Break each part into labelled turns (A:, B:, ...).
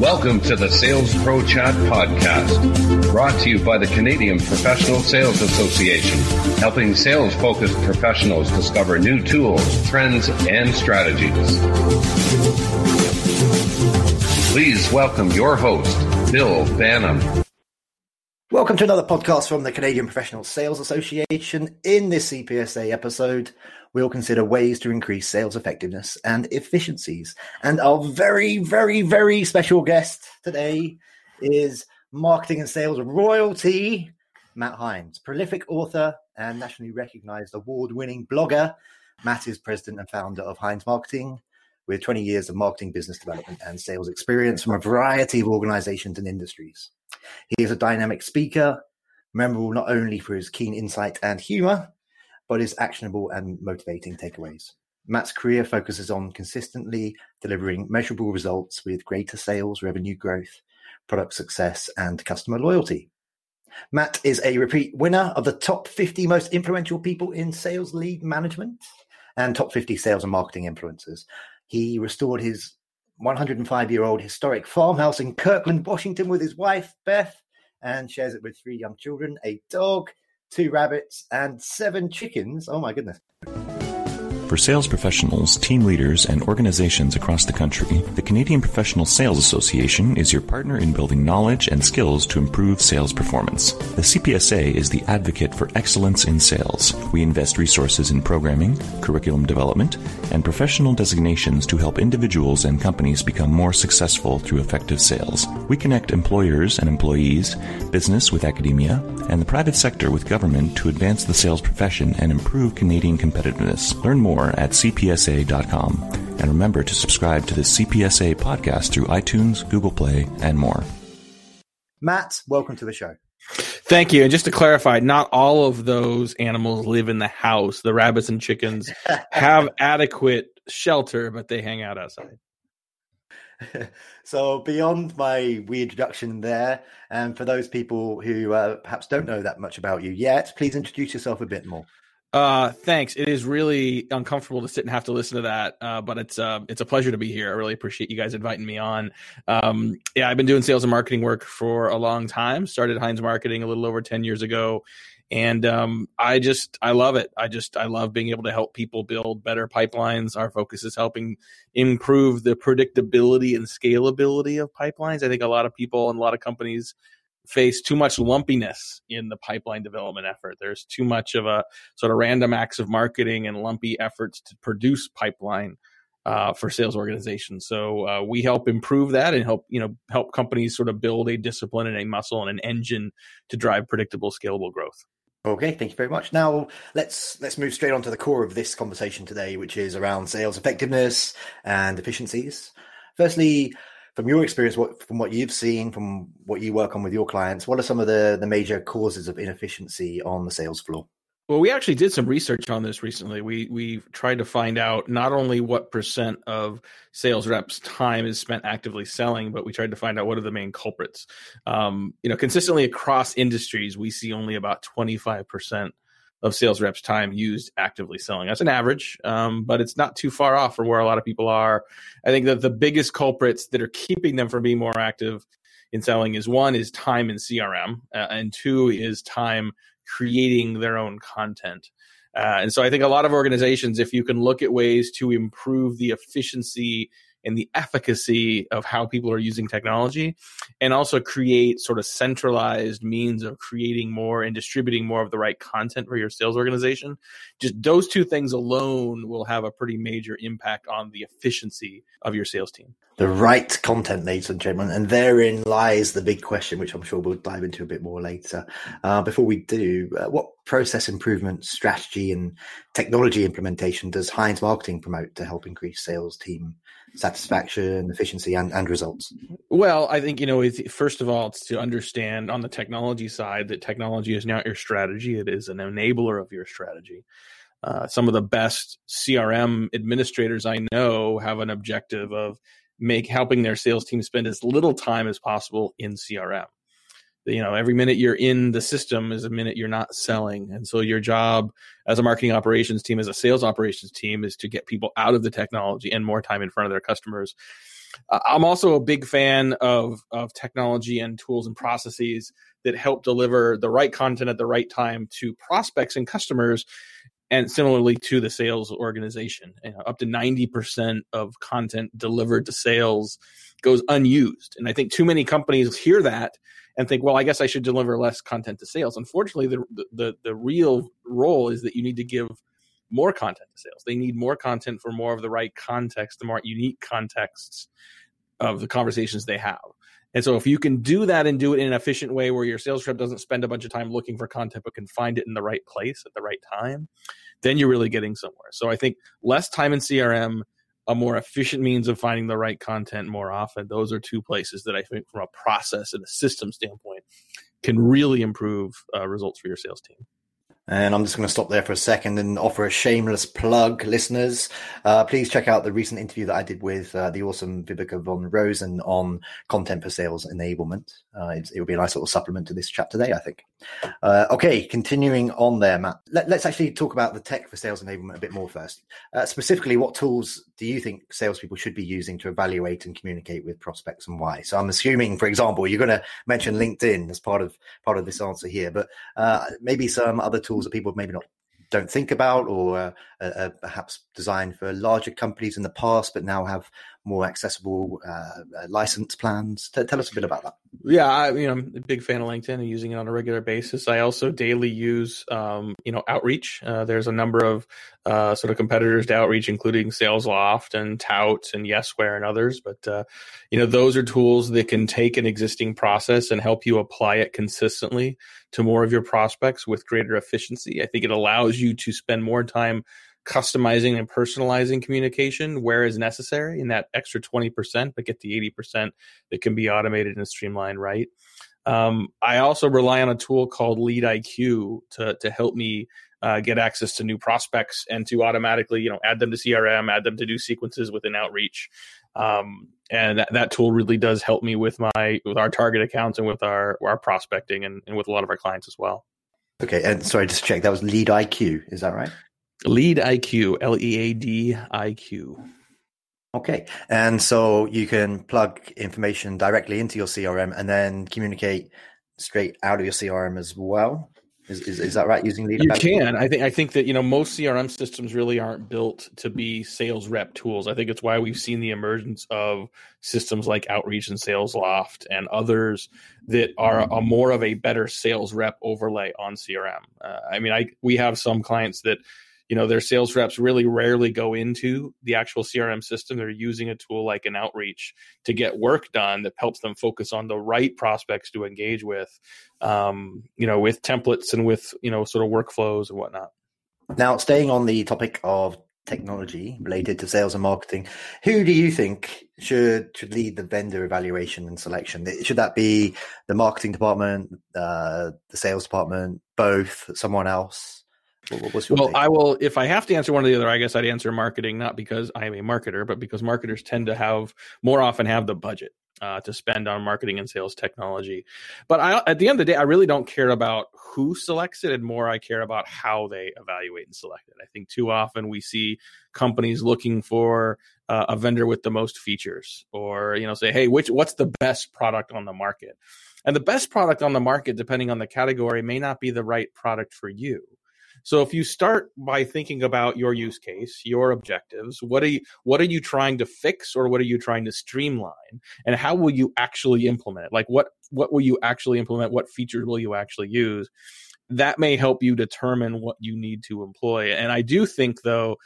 A: Welcome to the Sales Pro Chat podcast, brought to you by the Canadian Professional Sales Association, helping sales focused professionals discover new tools, trends, and strategies. Please welcome your host, Bill Banham.
B: Welcome to another podcast from the Canadian Professional Sales Association. In this CPSA episode, we'll consider ways to increase sales effectiveness and efficiencies. And our very, very, very special guest today is marketing and sales royalty, Matt Heinz, prolific author and nationally recognized award winning blogger. Matt is president and founder of Heinz Marketing with 20 years of marketing, business development, and sales experience from a variety of organizations and industries. He is a dynamic speaker, memorable not only for his keen insight and humor, but his actionable and motivating takeaways. Matt's career focuses on consistently delivering measurable results with greater sales, revenue growth, product success, and customer loyalty. Matt is a repeat winner of the top 50 most influential people in sales lead management and top 50 sales and marketing influencers. He restored his 105 year old historic farmhouse in Kirkland, Washington, with his wife, Beth, and shares it with three young children, a dog, two rabbits, and seven chickens. Oh my goodness.
C: For sales professionals, team leaders, and organizations across the country, the Canadian Professional Sales Association is your partner in building knowledge and skills to improve sales performance. The CPSA is the advocate for excellence in sales. We invest resources in programming, curriculum development, and professional designations to help individuals and companies become more successful through effective sales. We connect employers and employees, business with academia, and the private sector with government to advance the sales profession and improve Canadian competitiveness. Learn more more at cpsa.com. And remember to subscribe to the CPSA podcast through iTunes, Google Play, and more.
B: Matt, welcome to the show.
D: Thank you. And just to clarify, not all of those animals live in the house. The rabbits and chickens have adequate shelter, but they hang out outside.
B: so, beyond my wee introduction there, and for those people who uh, perhaps don't know that much about you yet, please introduce yourself a bit more.
D: Uh, thanks. It is really uncomfortable to sit and have to listen to that, uh, but it's uh, it's a pleasure to be here. I really appreciate you guys inviting me on. Um, yeah, I've been doing sales and marketing work for a long time. Started Heinz Marketing a little over ten years ago, and um, I just I love it. I just I love being able to help people build better pipelines. Our focus is helping improve the predictability and scalability of pipelines. I think a lot of people and a lot of companies face too much lumpiness in the pipeline development effort. There's too much of a sort of random acts of marketing and lumpy efforts to produce pipeline uh, for sales organizations. So uh, we help improve that and help you know help companies sort of build a discipline and a muscle and an engine to drive predictable, scalable growth.
B: Okay, thank you very much. Now let's let's move straight on to the core of this conversation today, which is around sales effectiveness and efficiencies. Firstly, from your experience, what from what you've seen, from what you work on with your clients, what are some of the the major causes of inefficiency on the sales floor?
D: Well, we actually did some research on this recently. We we tried to find out not only what percent of sales reps' time is spent actively selling, but we tried to find out what are the main culprits. Um, you know, consistently across industries, we see only about twenty five percent of sales reps' time used actively selling. That's an average, um, but it's not too far off from where a lot of people are. I think that the biggest culprits that are keeping them from being more active in selling is one is time in CRM, uh, and two is time creating their own content. Uh, and so I think a lot of organizations, if you can look at ways to improve the efficiency and the efficacy of how people are using technology and also create sort of centralized means of creating more and distributing more of the right content for your sales organization. Just those two things alone will have a pretty major impact on the efficiency of your sales team.
B: The right content ladies and gentlemen and therein lies the big question which i'm sure we'll dive into a bit more later. Uh, before we do uh, what process improvement strategy and technology implementation does heinz marketing promote to help increase sales team satisfaction, efficiency, and, and results?
D: Well, I think, you know, first of all, it's to understand on the technology side that technology is not your strategy, it is an enabler of your strategy. Uh, some of the best CRM administrators I know have an objective of make helping their sales team spend as little time as possible in CRM you know every minute you're in the system is a minute you're not selling. And so your job as a marketing operations team as a sales operations team is to get people out of the technology and more time in front of their customers. Uh, I'm also a big fan of of technology and tools and processes that help deliver the right content at the right time to prospects and customers and similarly to the sales organization you know, up to 90% of content delivered to sales goes unused. And i think too many companies hear that and think well i guess i should deliver less content to sales. Unfortunately the the, the real role is that you need to give more content to sales. They need more content for more of the right context the more unique contexts of the conversations they have and so if you can do that and do it in an efficient way where your sales rep doesn't spend a bunch of time looking for content but can find it in the right place at the right time, then you're really getting somewhere. So I think less time in CRM, a more efficient means of finding the right content more often. Those are two places that I think from a process and a system standpoint can really improve uh, results for your sales team.
B: And I'm just going to stop there for a second and offer a shameless plug, listeners. Uh, please check out the recent interview that I did with uh, the awesome Vibeke von Rosen on content for sales enablement. Uh, it, it will be a nice little supplement to this chat today, I think. Uh, okay, continuing on there, Matt. Let, us actually talk about the tech for sales enablement a bit more first. Uh, specifically, what tools do you think salespeople should be using to evaluate and communicate with prospects, and why? So, I'm assuming, for example, you're going to mention LinkedIn as part of part of this answer here, but uh, maybe some other tools that people maybe not don't think about or uh, perhaps designed for larger companies in the past, but now have more accessible uh license plans. T- tell us a bit about that.
D: Yeah, I, you know, I'm a big fan of LinkedIn and using it on a regular basis. I also daily use, um, you know, outreach. Uh, there's a number of uh, sort of competitors to outreach, including SalesLoft and Tout and Yesware and others. But uh, you know, those are tools that can take an existing process and help you apply it consistently to more of your prospects with greater efficiency. I think it allows you to spend more time customizing and personalizing communication where is necessary in that extra 20%, but get the 80% that can be automated and streamlined right. Um, I also rely on a tool called Lead IQ to, to help me uh, get access to new prospects and to automatically, you know, add them to CRM, add them to do sequences within outreach. Um, and that, that tool really does help me with my with our target accounts and with our our prospecting and, and with a lot of our clients as well.
B: Okay, and sorry, just check that was Lead IQ, is that right?
D: Lead IQ, L E A D I Q.
B: Okay. And so you can plug information directly into your CRM and then communicate straight out of your CRM as well. Is, is, is that right? Using lead?
D: You can. I think. I think that you know most CRM systems really aren't built to be sales rep tools. I think it's why we've seen the emergence of systems like Outreach and SalesLoft and others that are a more of a better sales rep overlay on CRM. Uh, I mean, I we have some clients that you know their sales reps really rarely go into the actual crm system. They're using a tool like an outreach to get work done that helps them focus on the right prospects to engage with um, you know with templates and with you know sort of workflows and whatnot.
B: Now staying on the topic of technology related to sales and marketing who do you think should should lead the vendor evaluation and selection? Should that be the marketing department uh, the sales department both someone else
D: well, take? I will. If I have to answer one or the other, I guess I'd answer marketing, not because I am a marketer, but because marketers tend to have more often have the budget uh, to spend on marketing and sales technology. But I, at the end of the day, I really don't care about who selects it, and more I care about how they evaluate and select it. I think too often we see companies looking for uh, a vendor with the most features, or you know, say, hey, which what's the best product on the market? And the best product on the market, depending on the category, may not be the right product for you. So if you start by thinking about your use case, your objectives, what are you what are you trying to fix or what are you trying to streamline and how will you actually implement it? Like what what will you actually implement? What features will you actually use? That may help you determine what you need to employ. And I do think though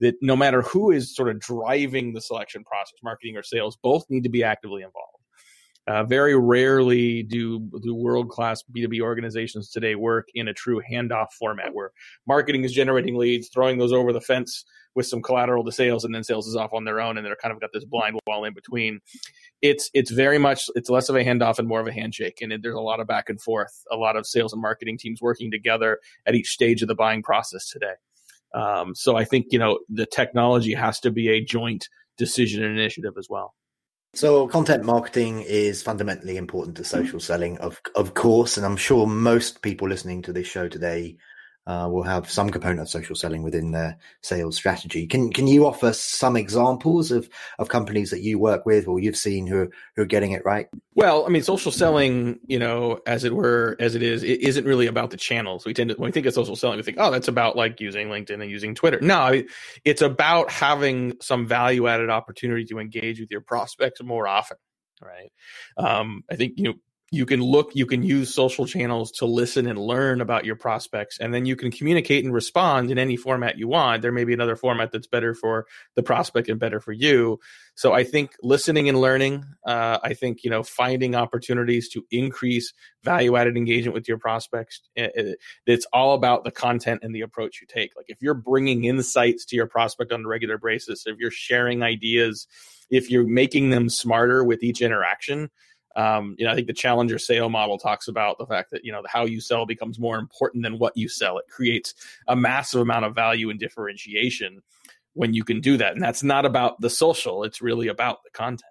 D: that no matter who is sort of driving the selection process, marketing or sales, both need to be actively involved. Uh, very rarely do do world class B2B organizations today work in a true handoff format where marketing is generating leads, throwing those over the fence with some collateral to sales, and then sales is off on their own, and they're kind of got this blind wall in between. It's it's very much it's less of a handoff and more of a handshake, and it, there's a lot of back and forth, a lot of sales and marketing teams working together at each stage of the buying process today. Um, so I think you know the technology has to be a joint decision and initiative as well.
B: So content marketing is fundamentally important to social mm-hmm. selling, of of course, and I'm sure most people listening to this show today uh, will have some component of social selling within their sales strategy. Can can you offer some examples of of companies that you work with or you've seen who who are getting it right?
D: Well, I mean, social selling, you know, as it were, as it is, it isn't really about the channels. We tend to when we think of social selling, we think, oh, that's about like using LinkedIn and using Twitter. No, it's about having some value added opportunity to engage with your prospects more often right um, i think you know you can look you can use social channels to listen and learn about your prospects and then you can communicate and respond in any format you want. There may be another format that's better for the prospect and better for you. So i think listening and learning uh, i think you know finding opportunities to increase value added engagement with your prospects it, it, it's all about the content and the approach you take. Like if you're bringing insights to your prospect on a regular basis if you're sharing ideas if you're making them smarter with each interaction um, you know, I think the challenger sale model talks about the fact that you know how you sell becomes more important than what you sell. It creates a massive amount of value and differentiation when you can do that, and that's not about the social. It's really about the content.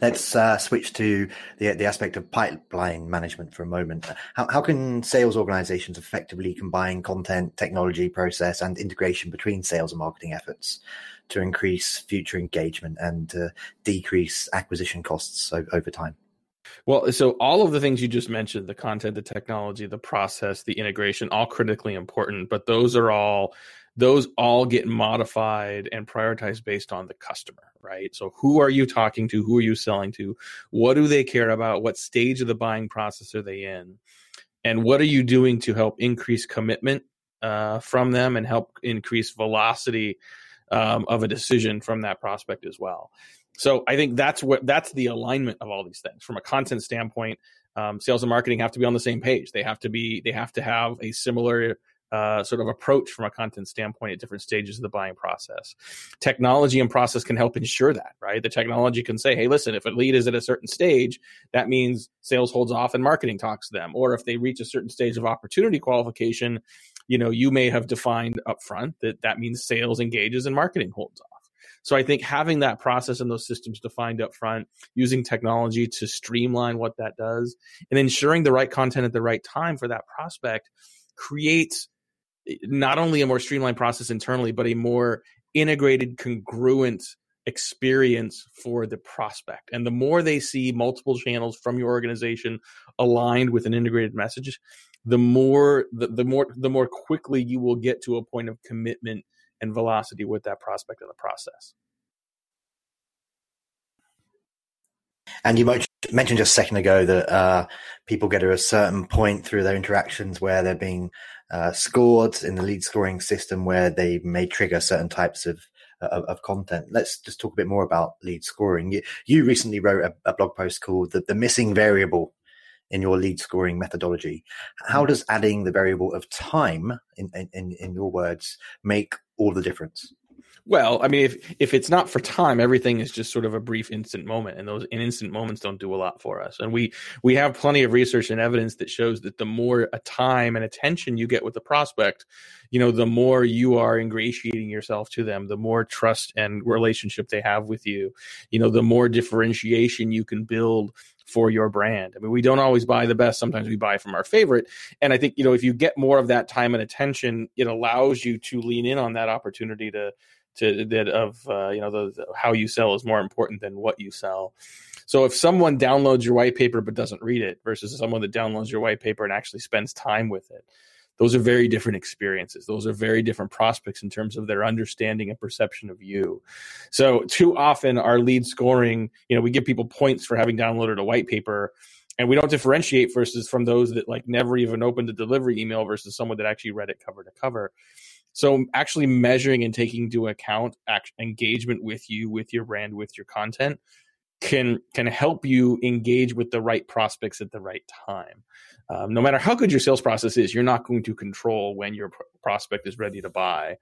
B: Let's uh, switch to the the aspect of pipeline management for a moment. How how can sales organizations effectively combine content, technology, process, and integration between sales and marketing efforts to increase future engagement and uh, decrease acquisition costs over time?
D: Well, so all of the things you just mentioned the content, the technology, the process, the integration, all critically important, but those are all those all get modified and prioritized based on the customer, right? So who are you talking to? Who are you selling to? What do they care about? What stage of the buying process are they in? And what are you doing to help increase commitment uh, from them and help increase velocity um, of a decision from that prospect as well? So I think that's what that's the alignment of all these things from a content standpoint. Um, sales and marketing have to be on the same page. They have to be they have to have a similar uh, sort of approach from a content standpoint at different stages of the buying process. Technology and process can help ensure that, right? The technology can say, hey, listen, if a lead is at a certain stage, that means sales holds off and marketing talks to them. Or if they reach a certain stage of opportunity qualification, you know, you may have defined upfront that that means sales engages and marketing holds off. So I think having that process and those systems defined up front, using technology to streamline what that does, and ensuring the right content at the right time for that prospect creates eh, not only a more streamlined process internally, but a more integrated, congruent experience for the prospect. And the more they see multiple channels from your organization aligned with an integrated message, the more the, the more the more quickly you will get to a point of commitment and velocity with that prospect in the process.
B: And you mentioned just a second ago that uh, people get to a certain point through their interactions where they're being uh, scored in the lead scoring system, where they may trigger certain types of of, of, content. Let's just talk a bit more about lead scoring. You, you recently wrote a, a, blog post called the, the missing variable in your lead scoring methodology. How mm. does adding the variable of time, in, in, in your words, make all the difference.
D: Well, I mean, if if it's not for time, everything is just sort of a brief instant moment, and those instant moments don't do a lot for us. And we we have plenty of research and evidence that shows that the more a time and attention you get with the prospect, you know, the more you are ingratiating yourself to them, the more trust and relationship they have with you, you know, the more differentiation you can build for your brand. I mean, we don't always buy the best. Sometimes we buy from our favorite. And I think, you know, if you get more of that time and attention, it allows you to lean in on that opportunity to, to that of, uh, you know, the, the, how you sell is more important than what you sell. So if someone downloads your white paper but doesn't read it versus someone that downloads your white paper and actually spends time with it, those are very different experiences. Those are very different prospects in terms of their understanding and perception of you. So too often our lead scoring, you know, we give people points for having downloaded a white paper and we don't differentiate versus from those that like never even opened a delivery email versus someone that actually read it cover to cover. So actually measuring and taking into account engagement with you, with your brand, with your content can can help you engage with the right prospects at the right time. Um, no matter how good your sales process is, you're not going to control when your prospect is ready to buy.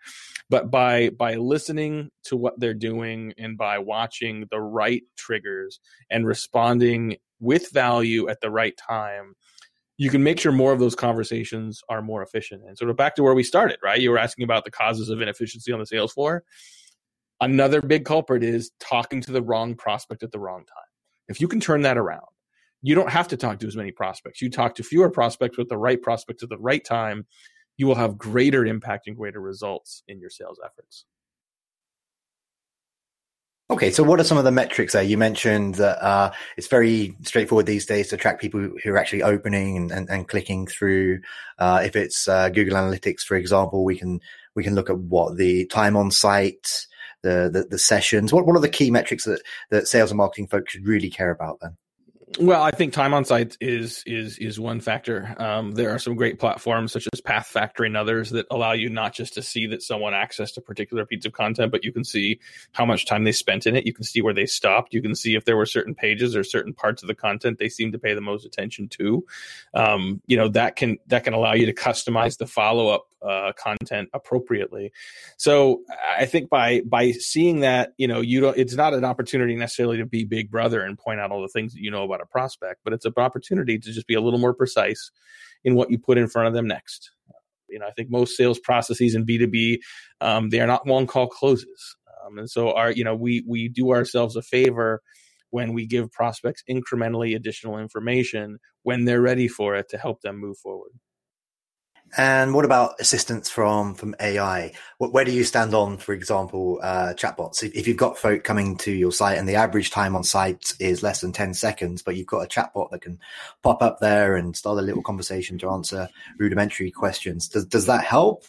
D: But by by listening to what they're doing and by watching the right triggers and responding with value at the right time, you can make sure more of those conversations are more efficient. And sort of back to where we started, right? You were asking about the causes of inefficiency on the sales floor. Another big culprit is talking to the wrong prospect at the wrong time. If you can turn that around, you don't have to talk to as many prospects. You talk to fewer prospects with the right prospects at the right time. you will have greater impact and greater results in your sales efforts.
B: Okay, so what are some of the metrics there? You mentioned that uh, it's very straightforward these days to track people who are actually opening and, and, and clicking through. Uh, if it's uh, Google Analytics, for example, we can we can look at what the time on site, the the, the sessions. What what are the key metrics that that sales and marketing folks should really care about then?
D: Well, I think time on site is is is one factor. Um, there are some great platforms such as Path Factory and others that allow you not just to see that someone accessed a particular piece of content, but you can see how much time they spent in it. You can see where they stopped. You can see if there were certain pages or certain parts of the content they seem to pay the most attention to. Um, you know that can that can allow you to customize the follow up uh, content appropriately. So I think by by seeing that, you know, you don't. It's not an opportunity necessarily to be Big Brother and point out all the things that you know about a prospect, but it's an opportunity to just be a little more precise in what you put in front of them next. You know, I think most sales processes in B two B, um, they are not one call closes, um, and so our you know we we do ourselves a favor when we give prospects incrementally additional information when they're ready for it to help them move forward.
B: And what about assistance from from AI? Where do you stand on, for example, uh, chatbots? If, if, you've got folk coming to your site and the average time on site is less than ten seconds, but you've got a chatbot that can pop up there and start a little conversation to answer rudimentary questions, does does that help,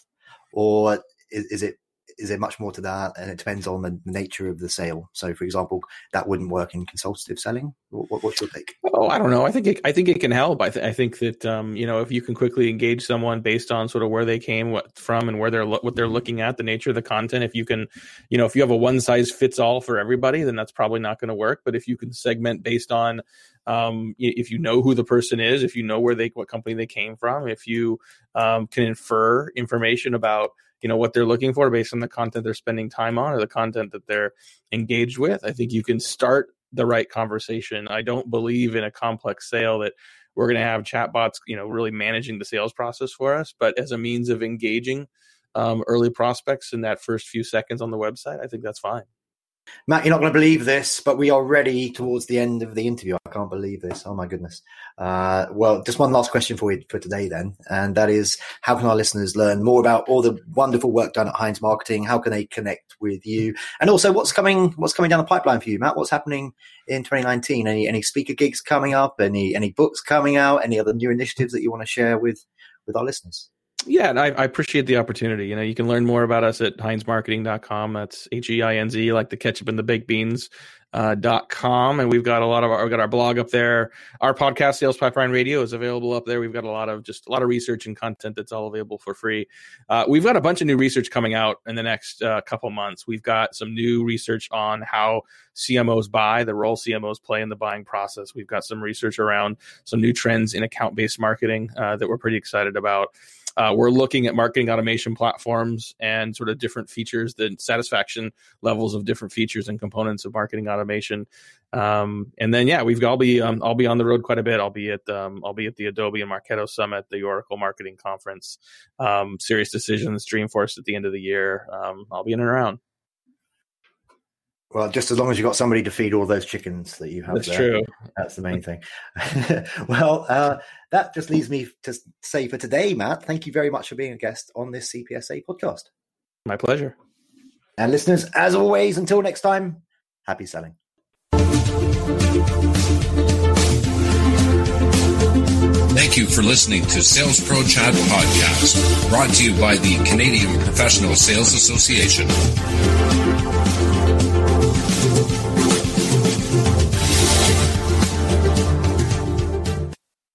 B: or is, is it is there much more to that? And it depends on the nature of the sale. So, for example, that wouldn't work in consultative selling. What, what's your take?
D: Oh, I don't know. I think it, I think it can help. I, th- I think that um, you know if you can quickly engage someone based on sort of where they came what, from and where they're lo- what they're looking at, the nature of the content. If you can, you know, if you have a one size fits all for everybody, then that's probably not going to work. But if you can segment based on um, if you know who the person is, if you know where they what company they came from, if you um, can infer information about you know what they're looking for based on the content they're spending time on or the content that they're engaged with i think you can start the right conversation. I don't believe in a complex sale that we're going to have chatbots you know really managing the sales process for us but as a means of engaging um, early prospects in that first few seconds on the website i think that's fine
B: Matt, you're not going to believe this, but we are ready towards the end of the interview. I can't believe this. Oh my goodness. Uh, well, just one last question for you for today, then, and that is, how can our listeners learn more about all the wonderful work done at Heinz Marketing? How can they connect with you? And also, what's coming? What's coming down the pipeline for you, Matt? What's happening in 2019? Any any speaker gigs coming up? Any any books coming out? Any other new initiatives that you want to share with with our listeners?
D: Yeah, I, I, appreciate the opportunity. You know, you can learn more about us at heinzmarketing.com. That's H E I N Z, like the ketchup and the baked beans. Uh, dot com and we've got a lot of our, we've got our blog up there our podcast sales pipeline radio is available up there we've got a lot of just a lot of research and content that's all available for free uh, we've got a bunch of new research coming out in the next uh, couple months we've got some new research on how cmos buy the role cmos play in the buying process we've got some research around some new trends in account based marketing uh, that we're pretty excited about uh, we're looking at marketing automation platforms and sort of different features, the satisfaction levels of different features and components of marketing automation. Um, and then, yeah, we've I'll be um, I'll be on the road quite a bit. I'll be at um, I'll be at the Adobe and Marketo Summit, the Oracle Marketing Conference, um, SiriusDecisions, Dreamforce at the end of the year. Um, I'll be in and around.
B: Well, just as long as you've got somebody to feed all those chickens that you have.
D: That's
B: there,
D: true.
B: That's the main thing. well, uh, that just leaves me to say for today, Matt, thank you very much for being a guest on this CPSA podcast.
D: My pleasure.
B: And listeners, as always, until next time, happy selling.
A: Thank you for listening to Sales Pro Chat Podcast, brought to you by the Canadian Professional Sales Association.